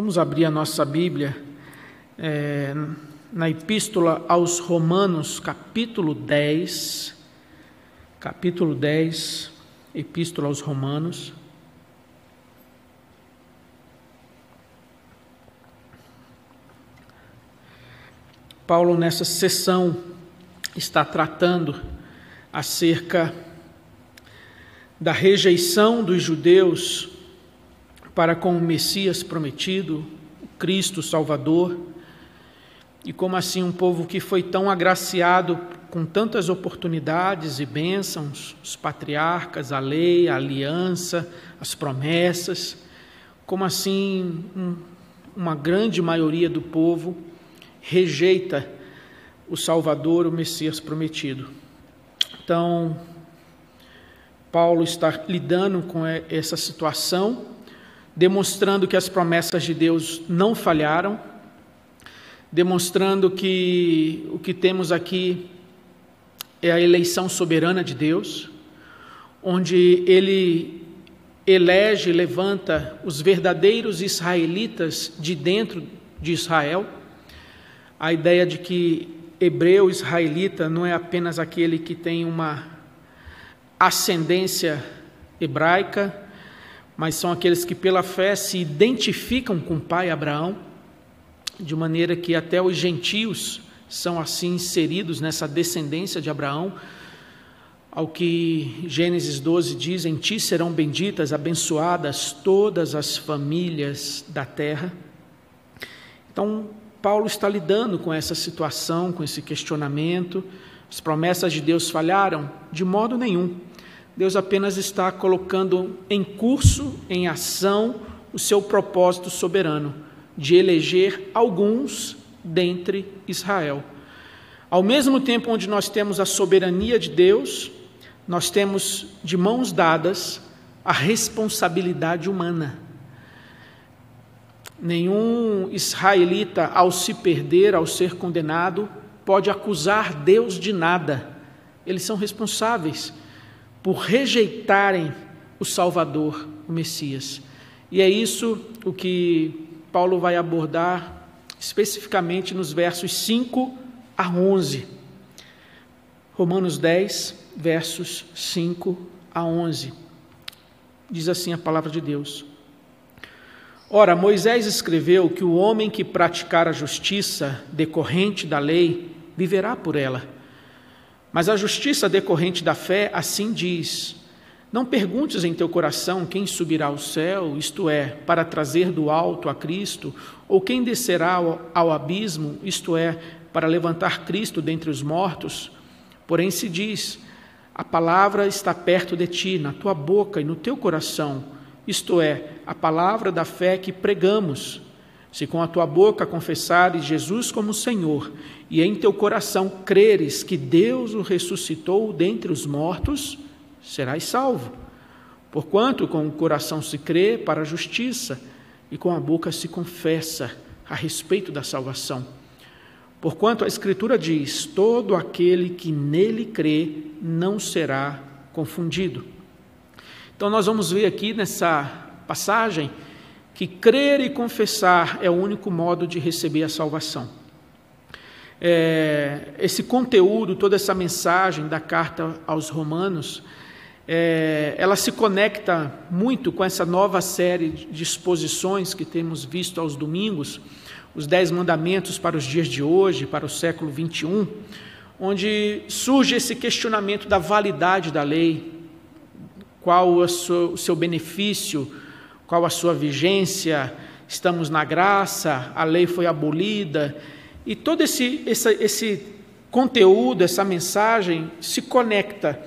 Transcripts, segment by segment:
Vamos abrir a nossa Bíblia é, na Epístola aos Romanos, capítulo 10. Capítulo 10, Epístola aos Romanos. Paulo, nessa sessão, está tratando acerca da rejeição dos judeus para com o Messias prometido, o Cristo Salvador, e como assim um povo que foi tão agraciado com tantas oportunidades e bênçãos, os patriarcas, a lei, a aliança, as promessas, como assim um, uma grande maioria do povo rejeita o Salvador, o Messias prometido. Então, Paulo está lidando com essa situação, demonstrando que as promessas de Deus não falharam, demonstrando que o que temos aqui é a eleição soberana de Deus, onde ele elege levanta os verdadeiros israelitas de dentro de Israel. A ideia de que hebreu israelita não é apenas aquele que tem uma ascendência hebraica, mas são aqueles que pela fé se identificam com o pai Abraão, de maneira que até os gentios são assim inseridos nessa descendência de Abraão, ao que Gênesis 12 diz: Em ti serão benditas, abençoadas todas as famílias da terra. Então, Paulo está lidando com essa situação, com esse questionamento. As promessas de Deus falharam? De modo nenhum. Deus apenas está colocando em curso, em ação, o seu propósito soberano de eleger alguns dentre Israel. Ao mesmo tempo onde nós temos a soberania de Deus, nós temos de mãos dadas a responsabilidade humana. Nenhum israelita, ao se perder, ao ser condenado, pode acusar Deus de nada. Eles são responsáveis por rejeitarem o Salvador, o Messias. E é isso o que Paulo vai abordar especificamente nos versos 5 a 11. Romanos 10, versos 5 a 11. Diz assim a palavra de Deus: Ora, Moisés escreveu que o homem que praticar a justiça decorrente da lei viverá por ela. Mas a justiça decorrente da fé assim diz: Não perguntes em teu coração quem subirá ao céu, isto é, para trazer do alto a Cristo, ou quem descerá ao, ao abismo, isto é, para levantar Cristo dentre os mortos. Porém se diz: A palavra está perto de ti, na tua boca e no teu coração, isto é, a palavra da fé que pregamos. Se com a tua boca confessares Jesus como Senhor e em teu coração creres que Deus o ressuscitou dentre os mortos, serás salvo. Porquanto com o coração se crê para a justiça e com a boca se confessa a respeito da salvação. Porquanto a Escritura diz: todo aquele que nele crê não será confundido. Então, nós vamos ver aqui nessa passagem que crer e confessar é o único modo de receber a salvação. É, esse conteúdo, toda essa mensagem da carta aos Romanos, é, ela se conecta muito com essa nova série de exposições que temos visto aos domingos, os Dez Mandamentos para os dias de hoje, para o século 21, onde surge esse questionamento da validade da lei, qual o seu, o seu benefício, qual a sua vigência, estamos na graça, a lei foi abolida e todo esse, esse, esse conteúdo, essa mensagem se conecta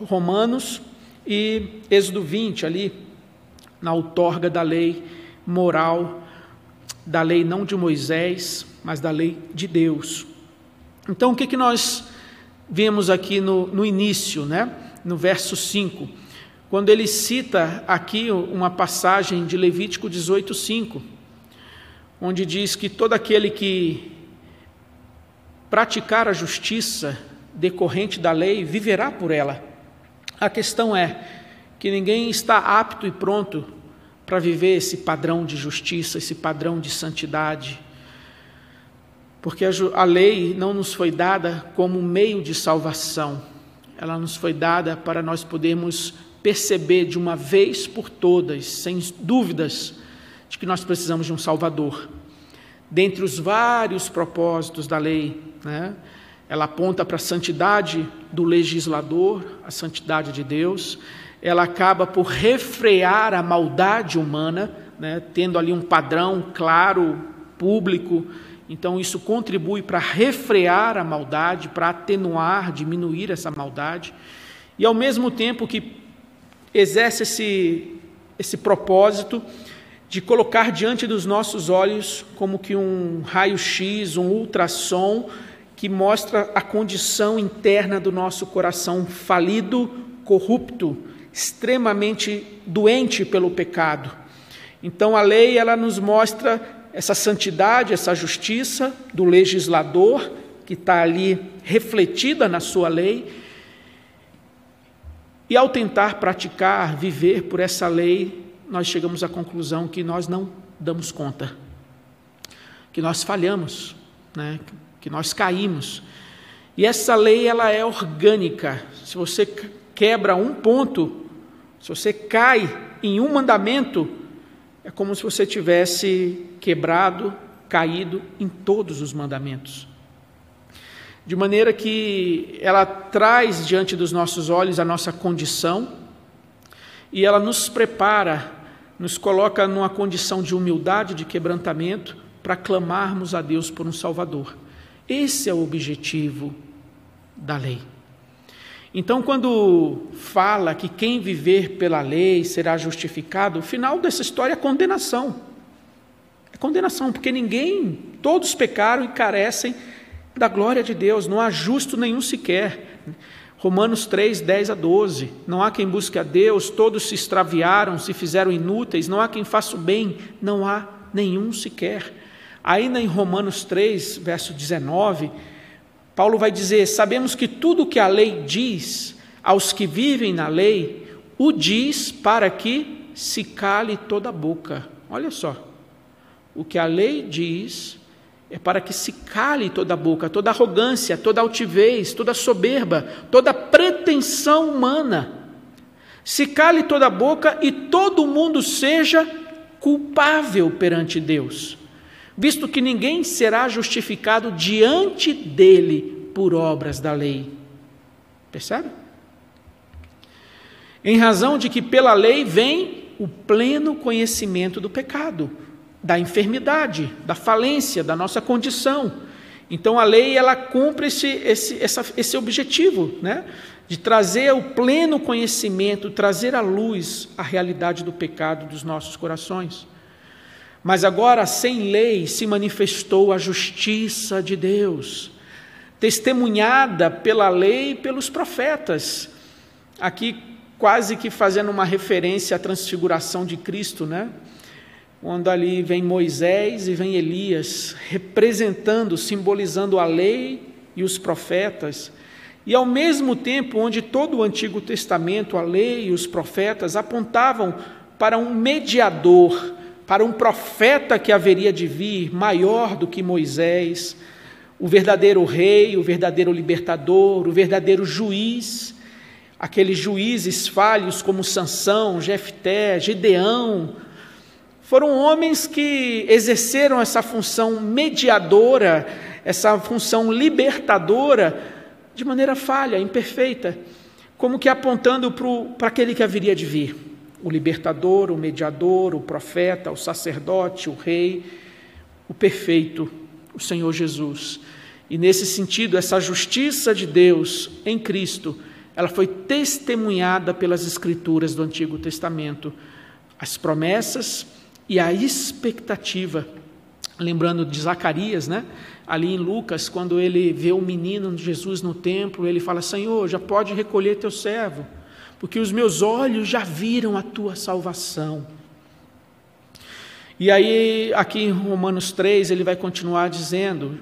Romanos e Êxodo 20 ali, na outorga da lei moral, da lei não de Moisés, mas da lei de Deus. Então, o que, que nós vemos aqui no, no início, né? no verso 5, quando ele cita aqui uma passagem de Levítico 18, 5, onde diz que todo aquele que praticar a justiça decorrente da lei, viverá por ela. A questão é que ninguém está apto e pronto para viver esse padrão de justiça, esse padrão de santidade. Porque a, a lei não nos foi dada como meio de salvação, ela nos foi dada para nós podermos perceber de uma vez por todas, sem dúvidas, de que nós precisamos de um Salvador. Dentre os vários propósitos da lei, né, ela aponta para a santidade do legislador, a santidade de Deus, ela acaba por refrear a maldade humana, né, tendo ali um padrão claro, público. Então, isso contribui para refrear a maldade, para atenuar, diminuir essa maldade. E, ao mesmo tempo que exerce esse, esse propósito de colocar diante dos nossos olhos como que um raio-x, um ultrassom, que mostra a condição interna do nosso coração falido, corrupto, extremamente doente pelo pecado. Então a lei ela nos mostra essa santidade, essa justiça do legislador que está ali refletida na sua lei. E ao tentar praticar, viver por essa lei, nós chegamos à conclusão que nós não damos conta, que nós falhamos, né? que nós caímos. E essa lei ela é orgânica. Se você quebra um ponto, se você cai em um mandamento, é como se você tivesse quebrado, caído em todos os mandamentos. De maneira que ela traz diante dos nossos olhos a nossa condição e ela nos prepara, nos coloca numa condição de humildade, de quebrantamento, para clamarmos a Deus por um Salvador. Esse é o objetivo da lei. Então, quando fala que quem viver pela lei será justificado, o final dessa história é condenação. É condenação, porque ninguém, todos pecaram e carecem da glória de Deus, não há justo nenhum sequer. Romanos 3, 10 a 12. Não há quem busque a Deus, todos se extraviaram, se fizeram inúteis, não há quem faça o bem, não há nenhum sequer. Ainda em Romanos 3, verso 19, Paulo vai dizer: Sabemos que tudo que a lei diz aos que vivem na lei, o diz para que se cale toda a boca. Olha só. O que a lei diz é para que se cale toda a boca, toda arrogância, toda altivez, toda soberba, toda pretensão humana. Se cale toda a boca e todo mundo seja culpável perante Deus visto que ninguém será justificado diante dele por obras da lei. Percebe? Em razão de que pela lei vem o pleno conhecimento do pecado, da enfermidade, da falência, da nossa condição. Então a lei ela cumpre esse, esse, essa, esse objetivo, né? de trazer o pleno conhecimento, trazer à luz a realidade do pecado dos nossos corações. Mas agora, sem lei, se manifestou a justiça de Deus, testemunhada pela lei e pelos profetas. Aqui, quase que fazendo uma referência à transfiguração de Cristo, né? Quando ali vem Moisés e vem Elias, representando, simbolizando a lei e os profetas. E ao mesmo tempo, onde todo o Antigo Testamento, a lei e os profetas apontavam para um mediador para um profeta que haveria de vir, maior do que Moisés, o verdadeiro rei, o verdadeiro libertador, o verdadeiro juiz, aqueles juízes falhos como Sansão, Jefté, Gedeão, foram homens que exerceram essa função mediadora, essa função libertadora, de maneira falha, imperfeita, como que apontando para aquele que haveria de vir o libertador, o mediador, o profeta, o sacerdote, o rei, o perfeito, o Senhor Jesus. E nesse sentido, essa justiça de Deus em Cristo, ela foi testemunhada pelas escrituras do Antigo Testamento, as promessas e a expectativa. Lembrando de Zacarias, né? Ali em Lucas, quando ele vê o menino Jesus no templo, ele fala: Senhor, já pode recolher teu servo porque os meus olhos já viram a tua salvação. E aí, aqui em Romanos 3, ele vai continuar dizendo: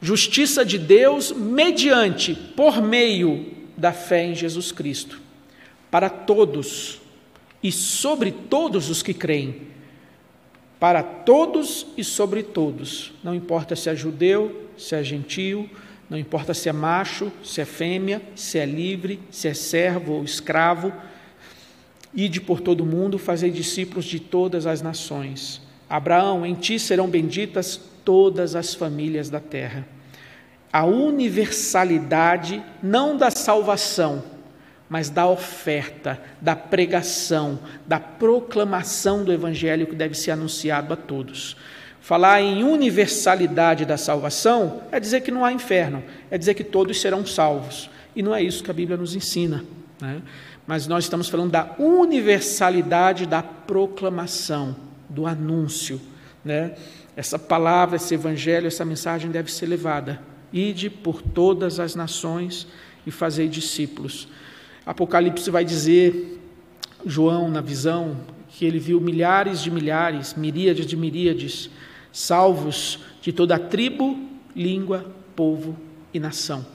justiça de Deus mediante, por meio da fé em Jesus Cristo, para todos, e sobre todos os que creem. Para todos e sobre todos, não importa se é judeu, se é gentio, não importa se é macho, se é fêmea, se é livre, se é servo ou escravo, ide por todo o mundo, fazei discípulos de todas as nações. Abraão, em ti serão benditas todas as famílias da terra. A universalidade não da salvação, mas da oferta, da pregação, da proclamação do evangelho que deve ser anunciado a todos. Falar em universalidade da salvação é dizer que não há inferno, é dizer que todos serão salvos. E não é isso que a Bíblia nos ensina. Né? Mas nós estamos falando da universalidade da proclamação, do anúncio. Né? Essa palavra, esse evangelho, essa mensagem deve ser levada. Ide por todas as nações e fazei discípulos. Apocalipse vai dizer, João, na visão, que ele viu milhares de milhares, miríades de miríades, salvos de toda a tribo, língua, povo e nação,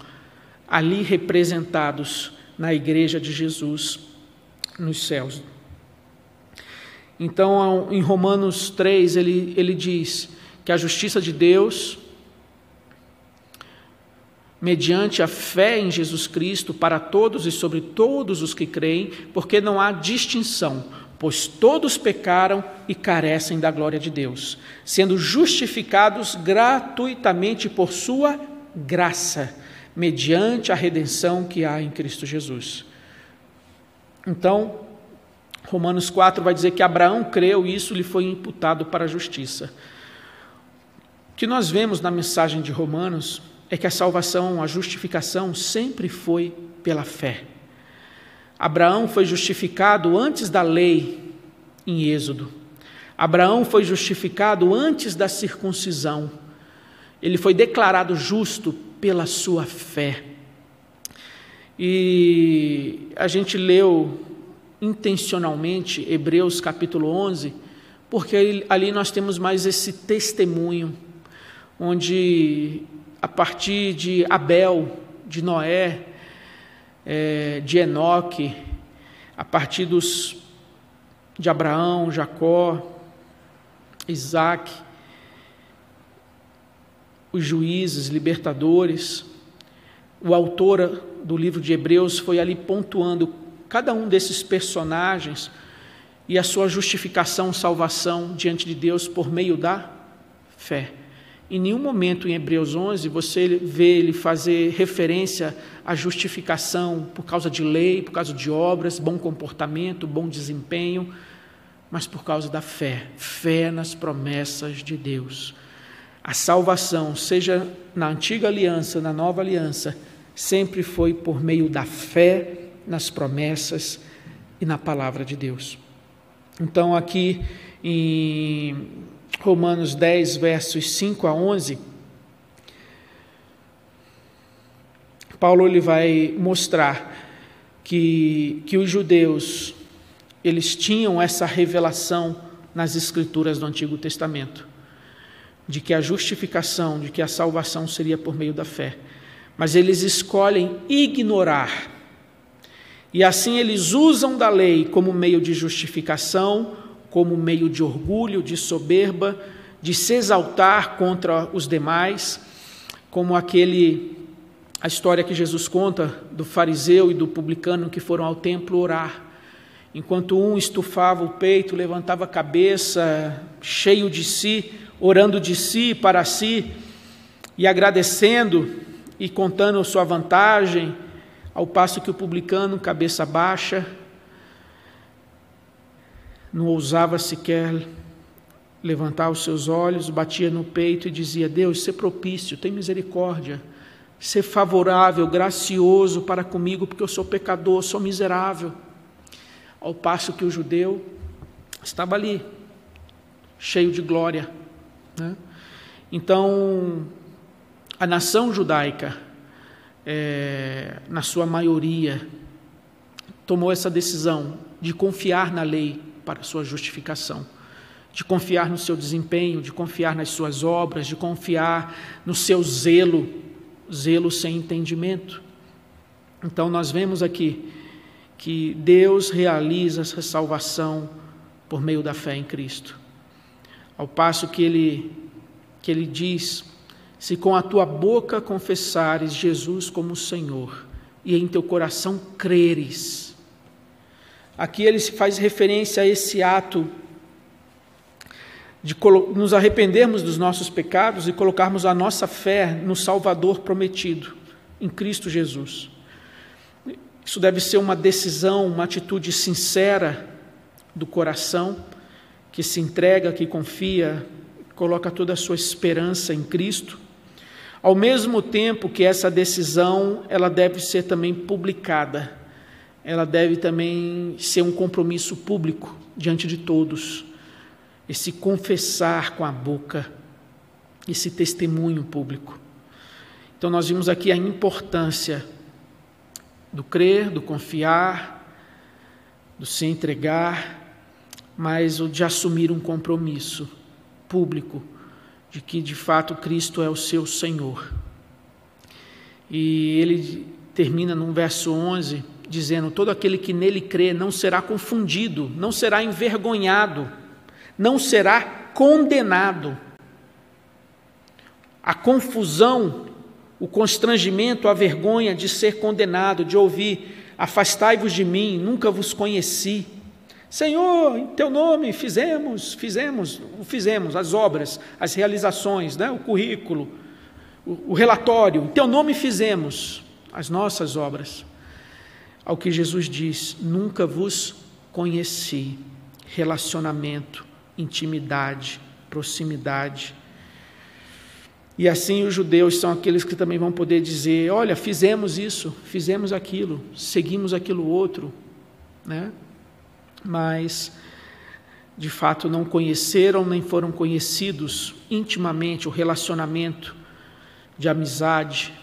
ali representados na igreja de Jesus nos céus. Então, em Romanos 3, ele, ele diz que a justiça de Deus mediante a fé em Jesus Cristo para todos e sobre todos os que creem, porque não há distinção, pois todos pecaram e carecem da glória de Deus, sendo justificados gratuitamente por sua graça, mediante a redenção que há em Cristo Jesus. Então, Romanos 4 vai dizer que Abraão creu e isso lhe foi imputado para a justiça. O que nós vemos na mensagem de Romanos é que a salvação, a justificação sempre foi pela fé. Abraão foi justificado antes da lei em Êxodo. Abraão foi justificado antes da circuncisão. Ele foi declarado justo pela sua fé. E a gente leu intencionalmente Hebreus capítulo 11, porque ali nós temos mais esse testemunho, onde a partir de Abel, de Noé, é, de Enoque, a partir dos, de Abraão, Jacó, Isaac, os juízes, libertadores, o autor do livro de Hebreus foi ali pontuando cada um desses personagens e a sua justificação, salvação diante de Deus por meio da fé. Em nenhum momento em Hebreus 11 você vê ele fazer referência à justificação por causa de lei, por causa de obras, bom comportamento, bom desempenho, mas por causa da fé, fé nas promessas de Deus. A salvação, seja na antiga aliança, na nova aliança, sempre foi por meio da fé nas promessas e na palavra de Deus. Então, aqui em Romanos 10, versos 5 a 11, Paulo ele vai mostrar que, que os judeus eles tinham essa revelação nas escrituras do Antigo Testamento, de que a justificação, de que a salvação seria por meio da fé. Mas eles escolhem ignorar. E assim eles usam da lei como meio de justificação, como meio de orgulho, de soberba, de se exaltar contra os demais, como aquele a história que Jesus conta do fariseu e do publicano que foram ao templo orar. Enquanto um estufava o peito, levantava a cabeça, cheio de si, orando de si para si e agradecendo e contando sua vantagem, ao passo que o publicano, cabeça baixa, não ousava sequer levantar os seus olhos, batia no peito e dizia: Deus, ser propício, tem misericórdia, ser favorável, gracioso para comigo, porque eu sou pecador, sou miserável. Ao passo que o judeu estava ali, cheio de glória. Né? Então, a nação judaica, é, na sua maioria, tomou essa decisão de confiar na lei para sua justificação, de confiar no seu desempenho, de confiar nas suas obras, de confiar no seu zelo, zelo sem entendimento. Então nós vemos aqui que Deus realiza essa salvação por meio da fé em Cristo. Ao passo que ele, que ele diz: Se com a tua boca confessares Jesus como Senhor e em teu coração creres. Aqui ele faz referência a esse ato de nos arrependermos dos nossos pecados e colocarmos a nossa fé no Salvador prometido, em Cristo Jesus. Isso deve ser uma decisão, uma atitude sincera do coração, que se entrega, que confia, coloca toda a sua esperança em Cristo. Ao mesmo tempo que essa decisão, ela deve ser também publicada. Ela deve também ser um compromisso público diante de todos. Esse confessar com a boca, esse testemunho público. Então nós vimos aqui a importância do crer, do confiar, do se entregar, mas o de assumir um compromisso público de que de fato Cristo é o seu Senhor. E ele termina no verso 11 dizendo: Todo aquele que nele crê não será confundido, não será envergonhado, não será condenado. A confusão, o constrangimento, a vergonha de ser condenado, de ouvir: Afastai-vos de mim, nunca vos conheci. Senhor, em teu nome fizemos, fizemos, fizemos as obras, as realizações, né? o currículo, o, o relatório, em teu nome fizemos as nossas obras. Ao que Jesus diz: nunca vos conheci. Relacionamento, intimidade, proximidade. E assim os judeus são aqueles que também vão poder dizer: olha, fizemos isso, fizemos aquilo, seguimos aquilo outro, né? mas de fato não conheceram nem foram conhecidos intimamente o relacionamento de amizade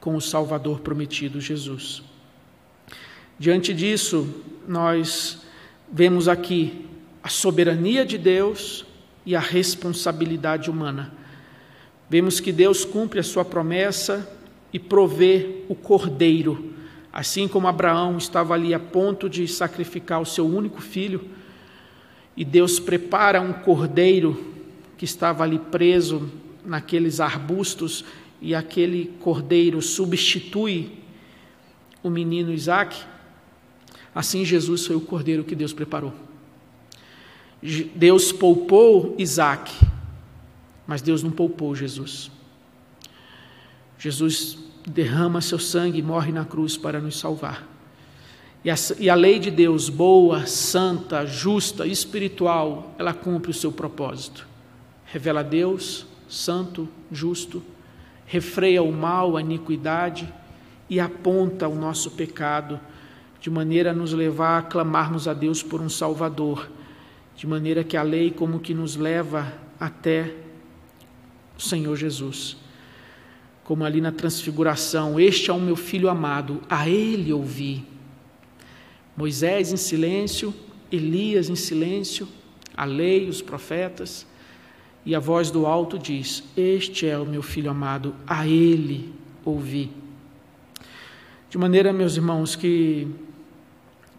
com o Salvador prometido Jesus. Diante disso, nós vemos aqui a soberania de Deus e a responsabilidade humana. Vemos que Deus cumpre a sua promessa e provê o cordeiro Assim como Abraão estava ali a ponto de sacrificar o seu único filho, e Deus prepara um cordeiro que estava ali preso naqueles arbustos, e aquele cordeiro substitui o menino Isaac, assim Jesus foi o cordeiro que Deus preparou. Deus poupou Isaac, mas Deus não poupou Jesus. Jesus derrama seu sangue e morre na cruz para nos salvar. E a, e a, lei de Deus, boa, santa, justa, espiritual, ela cumpre o seu propósito. Revela Deus, santo, justo, refreia o mal, a iniquidade e aponta o nosso pecado, de maneira a nos levar a clamarmos a Deus por um Salvador, de maneira que a lei como que nos leva até o Senhor Jesus como ali na transfiguração: Este é o meu filho amado, a ele ouvi. Moisés em silêncio, Elias em silêncio, a lei, os profetas, e a voz do alto diz: Este é o meu filho amado, a ele ouvi. De maneira, meus irmãos, que,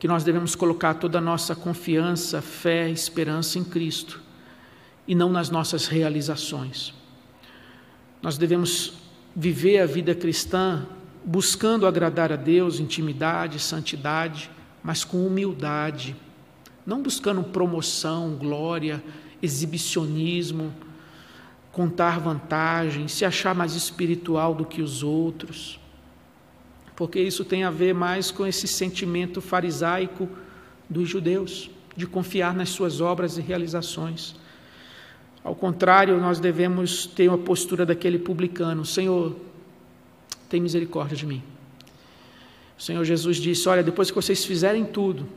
que nós devemos colocar toda a nossa confiança, fé, esperança em Cristo e não nas nossas realizações. Nós devemos viver a vida cristã buscando agradar a Deus, intimidade, santidade, mas com humildade, não buscando promoção, glória, exibicionismo, contar vantagem, se achar mais espiritual do que os outros, porque isso tem a ver mais com esse sentimento farisaico dos judeus, de confiar nas suas obras e realizações. Ao contrário, nós devemos ter uma postura daquele publicano: Senhor, tem misericórdia de mim. O Senhor Jesus disse: Olha, depois que vocês fizerem tudo,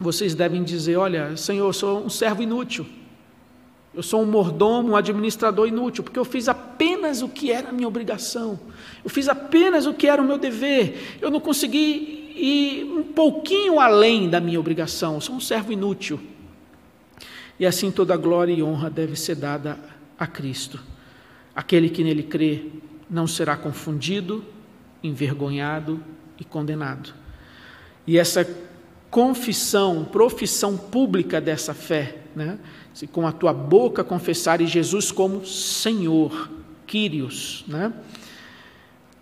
vocês devem dizer: Olha, Senhor, eu sou um servo inútil. Eu sou um mordomo, um administrador inútil, porque eu fiz apenas o que era a minha obrigação. Eu fiz apenas o que era o meu dever. Eu não consegui ir um pouquinho além da minha obrigação. Eu sou um servo inútil. E assim toda glória e honra deve ser dada a Cristo. Aquele que nele crê não será confundido, envergonhado e condenado. E essa confissão, profissão pública dessa fé, né? se com a tua boca confessares Jesus como Senhor, Quírios, né?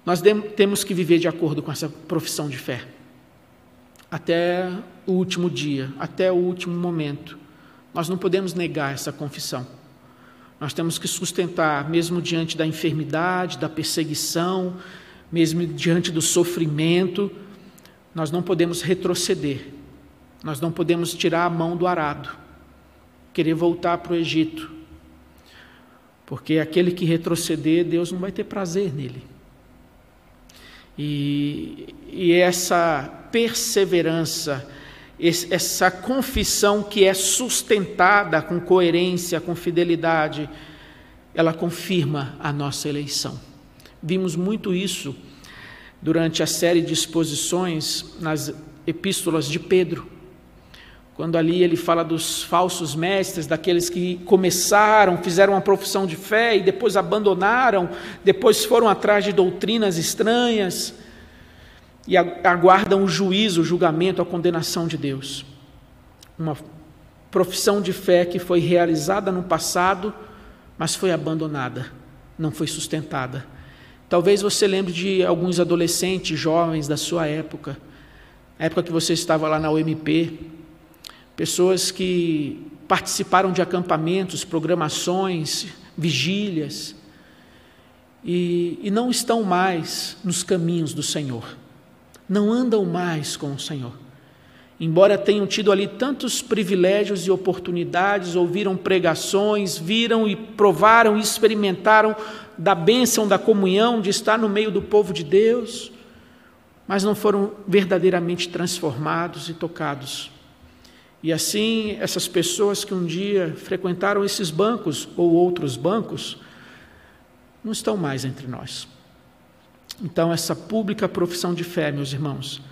nós temos que viver de acordo com essa profissão de fé, até o último dia, até o último momento. Nós não podemos negar essa confissão. Nós temos que sustentar, mesmo diante da enfermidade, da perseguição, mesmo diante do sofrimento, nós não podemos retroceder, nós não podemos tirar a mão do arado, querer voltar para o Egito, porque aquele que retroceder, Deus não vai ter prazer nele. E, e essa perseverança, essa confissão que é sustentada com coerência, com fidelidade, ela confirma a nossa eleição. Vimos muito isso durante a série de exposições nas epístolas de Pedro, quando ali ele fala dos falsos mestres, daqueles que começaram, fizeram uma profissão de fé e depois abandonaram, depois foram atrás de doutrinas estranhas e aguardam o juízo, o julgamento, a condenação de Deus. Uma profissão de fé que foi realizada no passado, mas foi abandonada, não foi sustentada. Talvez você lembre de alguns adolescentes, jovens da sua época, época que você estava lá na UMP, pessoas que participaram de acampamentos, programações, vigílias, e, e não estão mais nos caminhos do Senhor, não andam mais com o Senhor. Embora tenham tido ali tantos privilégios e oportunidades, ouviram pregações, viram e provaram e experimentaram da bênção da comunhão, de estar no meio do povo de Deus, mas não foram verdadeiramente transformados e tocados e assim, essas pessoas que um dia frequentaram esses bancos ou outros bancos, não estão mais entre nós. Então, essa pública profissão de fé, meus irmãos,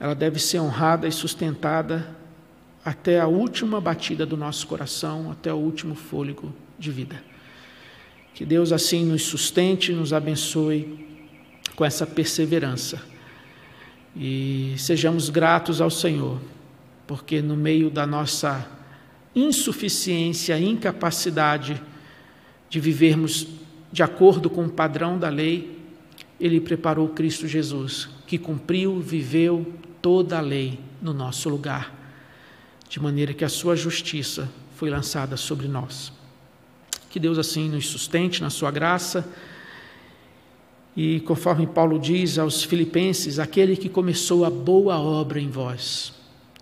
ela deve ser honrada e sustentada até a última batida do nosso coração, até o último fôlego de vida. Que Deus assim nos sustente, nos abençoe com essa perseverança e sejamos gratos ao Senhor porque no meio da nossa insuficiência, incapacidade de vivermos de acordo com o padrão da lei, ele preparou Cristo Jesus, que cumpriu, viveu toda a lei no nosso lugar, de maneira que a sua justiça foi lançada sobre nós. Que Deus assim nos sustente na sua graça. E conforme Paulo diz aos Filipenses, aquele que começou a boa obra em vós,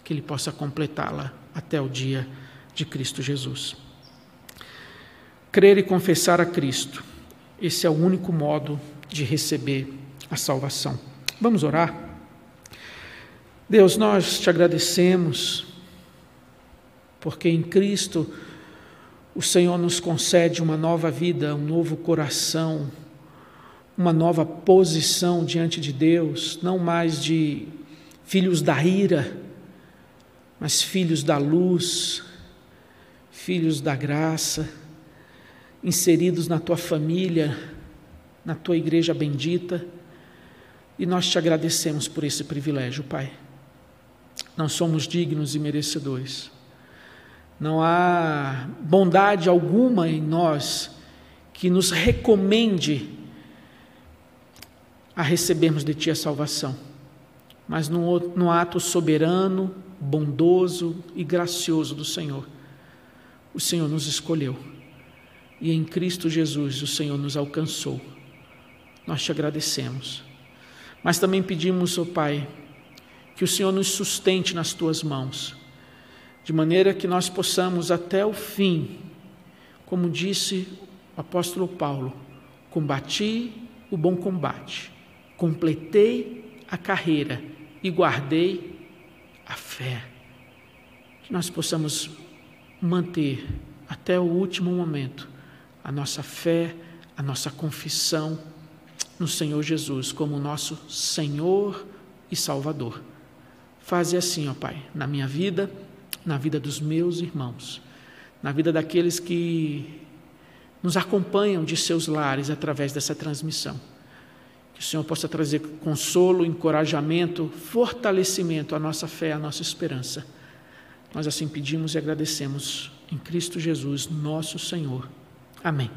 que Ele possa completá-la até o dia de Cristo Jesus. Crer e confessar a Cristo, esse é o único modo de receber a salvação. Vamos orar? Deus, nós te agradecemos, porque em Cristo o Senhor nos concede uma nova vida, um novo coração, uma nova posição diante de Deus, não mais de filhos da ira, mas filhos da luz, filhos da graça, inseridos na tua família, na tua igreja bendita, e nós te agradecemos por esse privilégio, Pai. Não somos dignos e merecedores. Não há bondade alguma em nós que nos recomende a recebermos de Ti a salvação, mas no, no ato soberano, bondoso e gracioso do Senhor, o Senhor nos escolheu e em Cristo Jesus o Senhor nos alcançou. Nós te agradecemos, mas também pedimos, ó oh Pai, que o Senhor nos sustente nas tuas mãos, de maneira que nós possamos até o fim, como disse o apóstolo Paulo, combati o bom combate, completei a carreira e guardei a fé. Que nós possamos manter até o último momento a nossa fé, a nossa confissão no Senhor Jesus como nosso Senhor e Salvador. Faze assim, ó Pai, na minha vida, na vida dos meus irmãos, na vida daqueles que nos acompanham de seus lares através dessa transmissão. Que o Senhor possa trazer consolo, encorajamento, fortalecimento à nossa fé, à nossa esperança. Nós assim pedimos e agradecemos em Cristo Jesus, nosso Senhor. Amém.